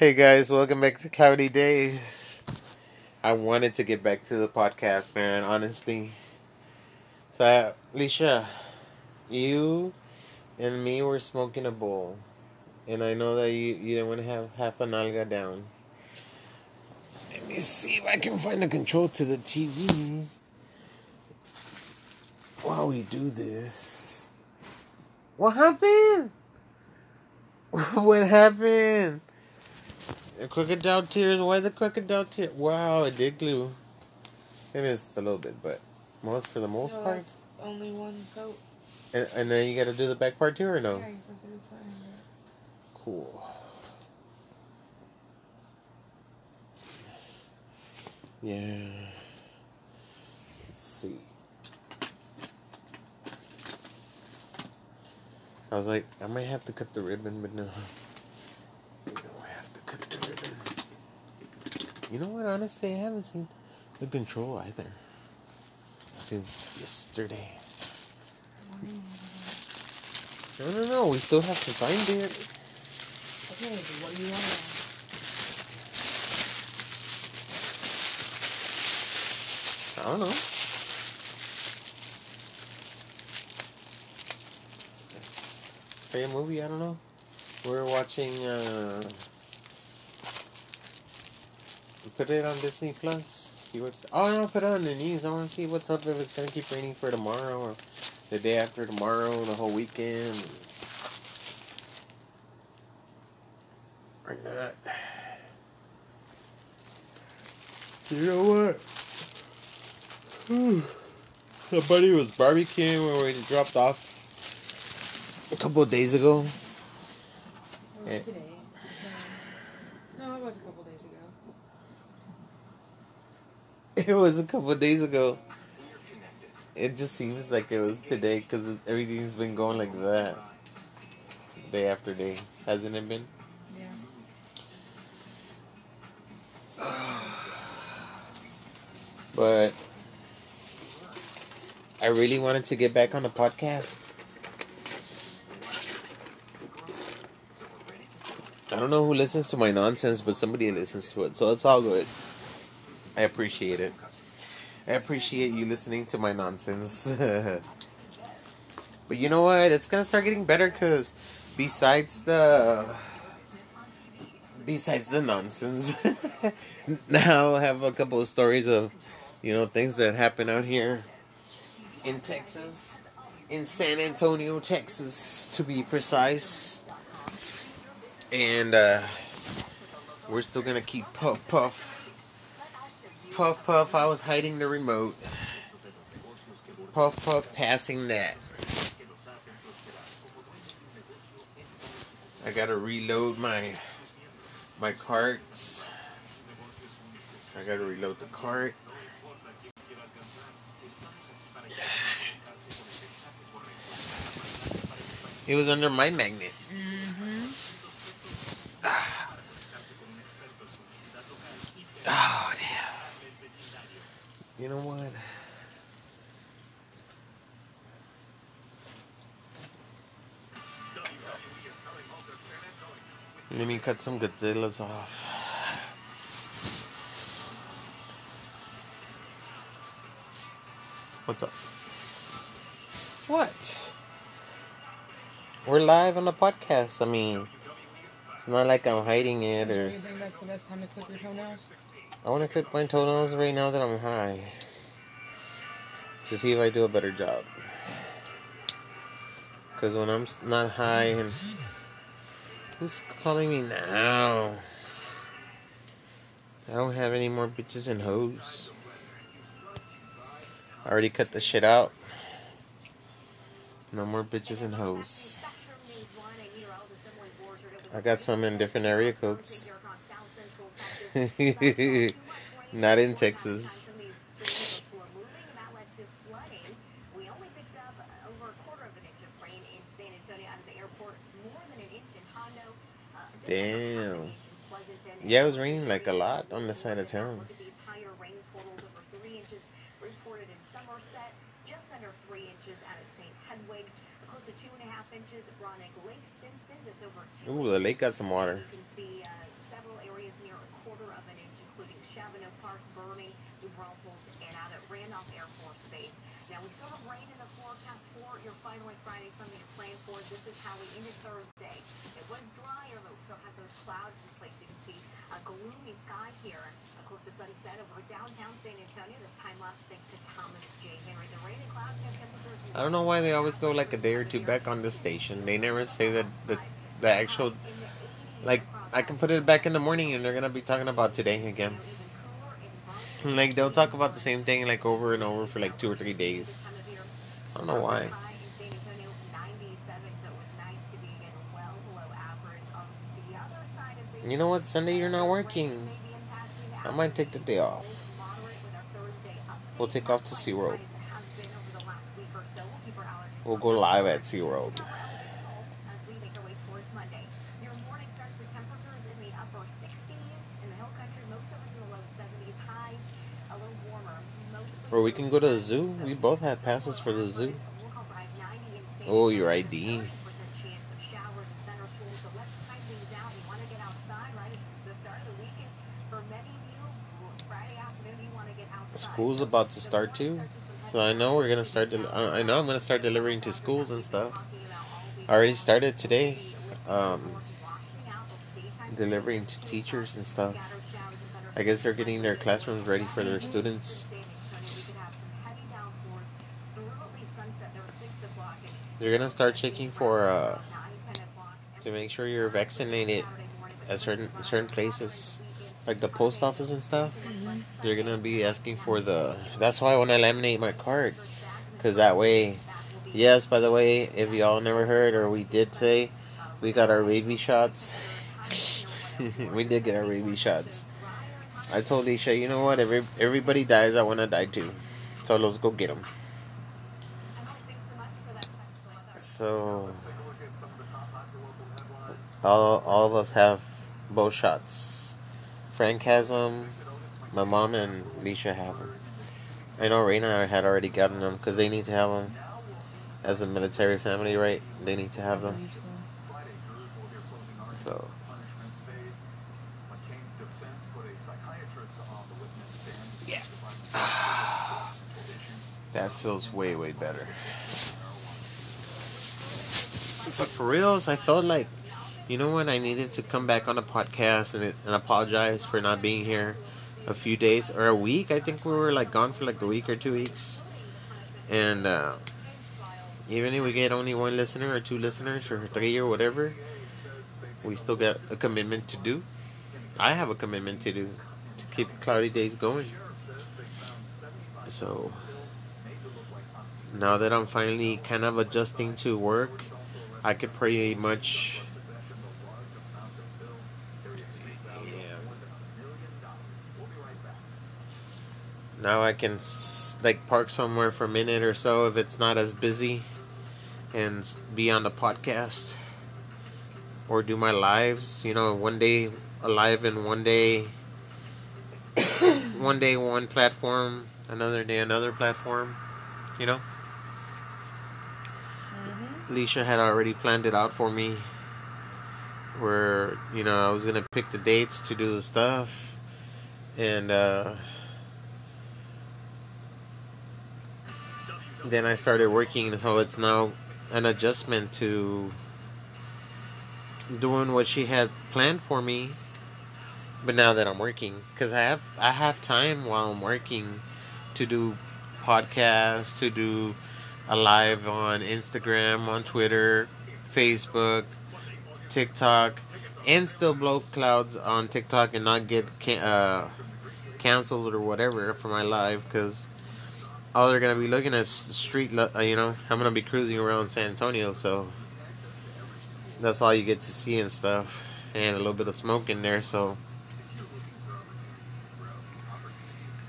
Hey guys, welcome back to Cloudy Days. I wanted to get back to the podcast, man, honestly. So, uh, Alicia, you and me were smoking a bowl. And I know that you, you didn't want to have half an alga down. Let me see if I can find a control to the TV while we do this. What happened? what happened? The crocodile tears. Why the crocodile tears? Wow, it did glue. It missed a little bit, but most for the most No, part. only one coat. And, and then you got to do the back part too, or no? Yeah, you're supposed to do front and. Cool. Yeah. Let's see. I was like, I might have to cut the ribbon, but no. I don't have to cut the ribbon. You know what? Honestly, I haven't seen the control either since yesterday. No, no, no. We still have to find it. Okay, but what do you want? I don't know. Play a movie, I don't know. We're watching uh put it on Disney Plus. See what's oh no, put it on the news. I wanna see what's up if it's gonna keep raining for tomorrow or the day after tomorrow, the whole weekend. Or not. You know what? Buddy was barbecuing when we dropped off a couple of days ago. Was Eh. today? No, it was a couple days ago. It was a couple days ago. It just seems like it was today because everything's been going like that. Day after day. Hasn't it been? Yeah. But I really wanted to get back on the podcast. I don't know who listens to my nonsense, but somebody listens to it, so it's all good. I appreciate it. I appreciate you listening to my nonsense. but you know what? It's gonna start getting better because besides the besides the nonsense, now I have a couple of stories of you know things that happen out here in Texas, in San Antonio, Texas, to be precise. And uh, we're still gonna keep puff puff. Puff puff, I was hiding the remote. Puff puff passing that. I gotta reload my my carts. I gotta reload the cart. It was under my magnet. Mm-hmm. Oh damn. You know what? Let me cut some Godzillas off. What's up? What? We're live on the podcast. I mean, it's not like I'm hiding it or. I want to clip my toenails right now that I'm high. To see if I do a better job. Because when I'm not high and. Who's calling me now? I don't have any more bitches and hoes. I already cut the shit out. No more bitches and hoes. I got some in different area codes. Not in Texas. Damn. Yeah, it was raining like a lot on the side of town. Ooh, the lake got some water. Randolph Air Force Base. Now, we still have rain in the forecast for your finally Friday, Sunday to plan for. This is how we ended Thursday. It was drier, but we still had those clouds in place. You can see a gloomy sky here. Of course, the sunset over downtown San Antonio. This time lapse thanks to Thomas J. Henry. The rain and clouds have temperatures. I don't know why they always go like a day or two back on this station. They never say that the the actual like I can put it back in the morning and they're gonna be talking about today again. Like they'll talk about the same thing like over and over for like two or three days. I don't know why. You know what? Sunday you're not working. I might take the day off. We'll take off to SeaWorld. We'll go live at SeaWorld. As we make our way towards Monday. Your morning starts with temperatures in the upper 60s. In the hill country, most of us in the low 70s. High, a little warmer. Mostly Or we can go to the zoo. We both have passes for the zoo. Oh, your ID. School's about to start too. So I know we're gonna start. I know I'm gonna start delivering to schools and stuff. I already started today. Um, delivering to teachers and stuff. I guess they're getting their classrooms ready for their students. They're gonna start checking for uh, to make sure you're vaccinated at certain certain places, like the post office and stuff. Mhm. They're gonna be asking for the. That's why when I laminate my card, because that way. Yes, by the way, if y'all never heard or we did say, we got our rabies shots. we did get our rabies shots. I told Isha, you know what? Every everybody dies. I want to die too. So let's go get them. So all all of us have bow shots. Frank has them. My mom and Leisha have them. I know Raina had already gotten them because they need to have them. As a military family, right? They need to have them. so. Yeah. that feels way way better. But for reals, I felt like, you know, when I needed to come back on the podcast and, and apologize for not being here a few days or a week. I think we were like gone for like a week or two weeks, and uh, even if we get only one listener or two listeners or three or whatever, we still got a commitment to do. I have a commitment to do to keep cloudy days going. So now that I'm finally kind of adjusting to work, I could pretty much. Yeah. Now I can like park somewhere for a minute or so if it's not as busy, and be on the podcast or do my lives. You know, one day alive live and one day, one day one platform, another day another platform. You know. Alicia had already planned it out for me. Where, you know, I was gonna pick the dates to do the stuff. And uh then I started working so it's now an adjustment to doing what she had planned for me. But now that I'm working, because I have I have time while I'm working to do podcasts, to do a live on Instagram, on Twitter, Facebook, TikTok, and still blow clouds on TikTok and not get can- uh, canceled or whatever for my live because all they're gonna be looking at is street. Uh, you know, I'm gonna be cruising around San Antonio, so that's all you get to see and stuff, and a little bit of smoke in there. So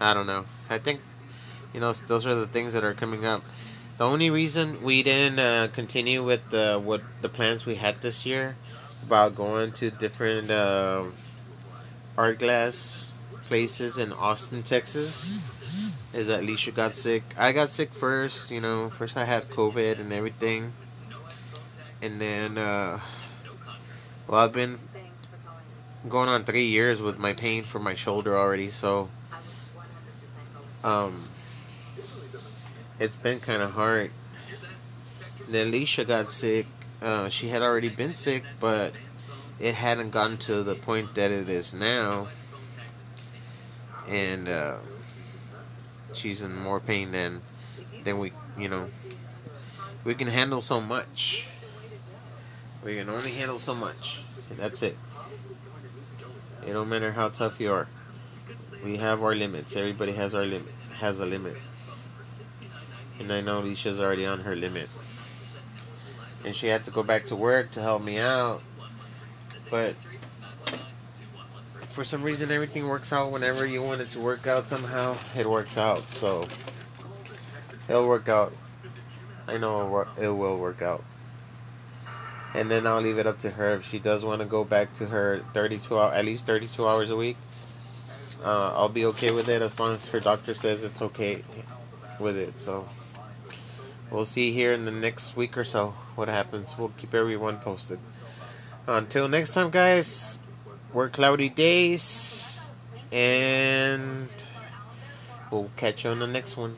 I don't know. I think you know those are the things that are coming up. The only reason we didn't uh, continue with the what the plans we had this year about going to different uh, art glass places in Austin, Texas, is that Alicia got sick. I got sick first. You know, first I had COVID and everything, and then uh, well, I've been going on three years with my pain for my shoulder already. So um, it's been kind of hard. Then Alicia got sick. Uh, she had already been sick, but it hadn't gotten to the point that it is now. And uh, she's in more pain than than we, you know, we can handle so much. We can only handle so much. That's it. It don't matter how tough you are. We have our limits. Everybody has our limit. Has a limit. And I know Alicia's already on her limit. And she had to go back to work to help me out. But for some reason, everything works out whenever you want it to work out somehow. It works out. So it'll work out. I know it will work out. And then I'll leave it up to her if she does want to go back to her 32 hour, at least 32 hours a week. Uh, I'll be okay with it as long as her doctor says it's okay with it. So we'll see here in the next week or so what happens. We'll keep everyone posted. Until next time, guys, we're cloudy days, and we'll catch you on the next one.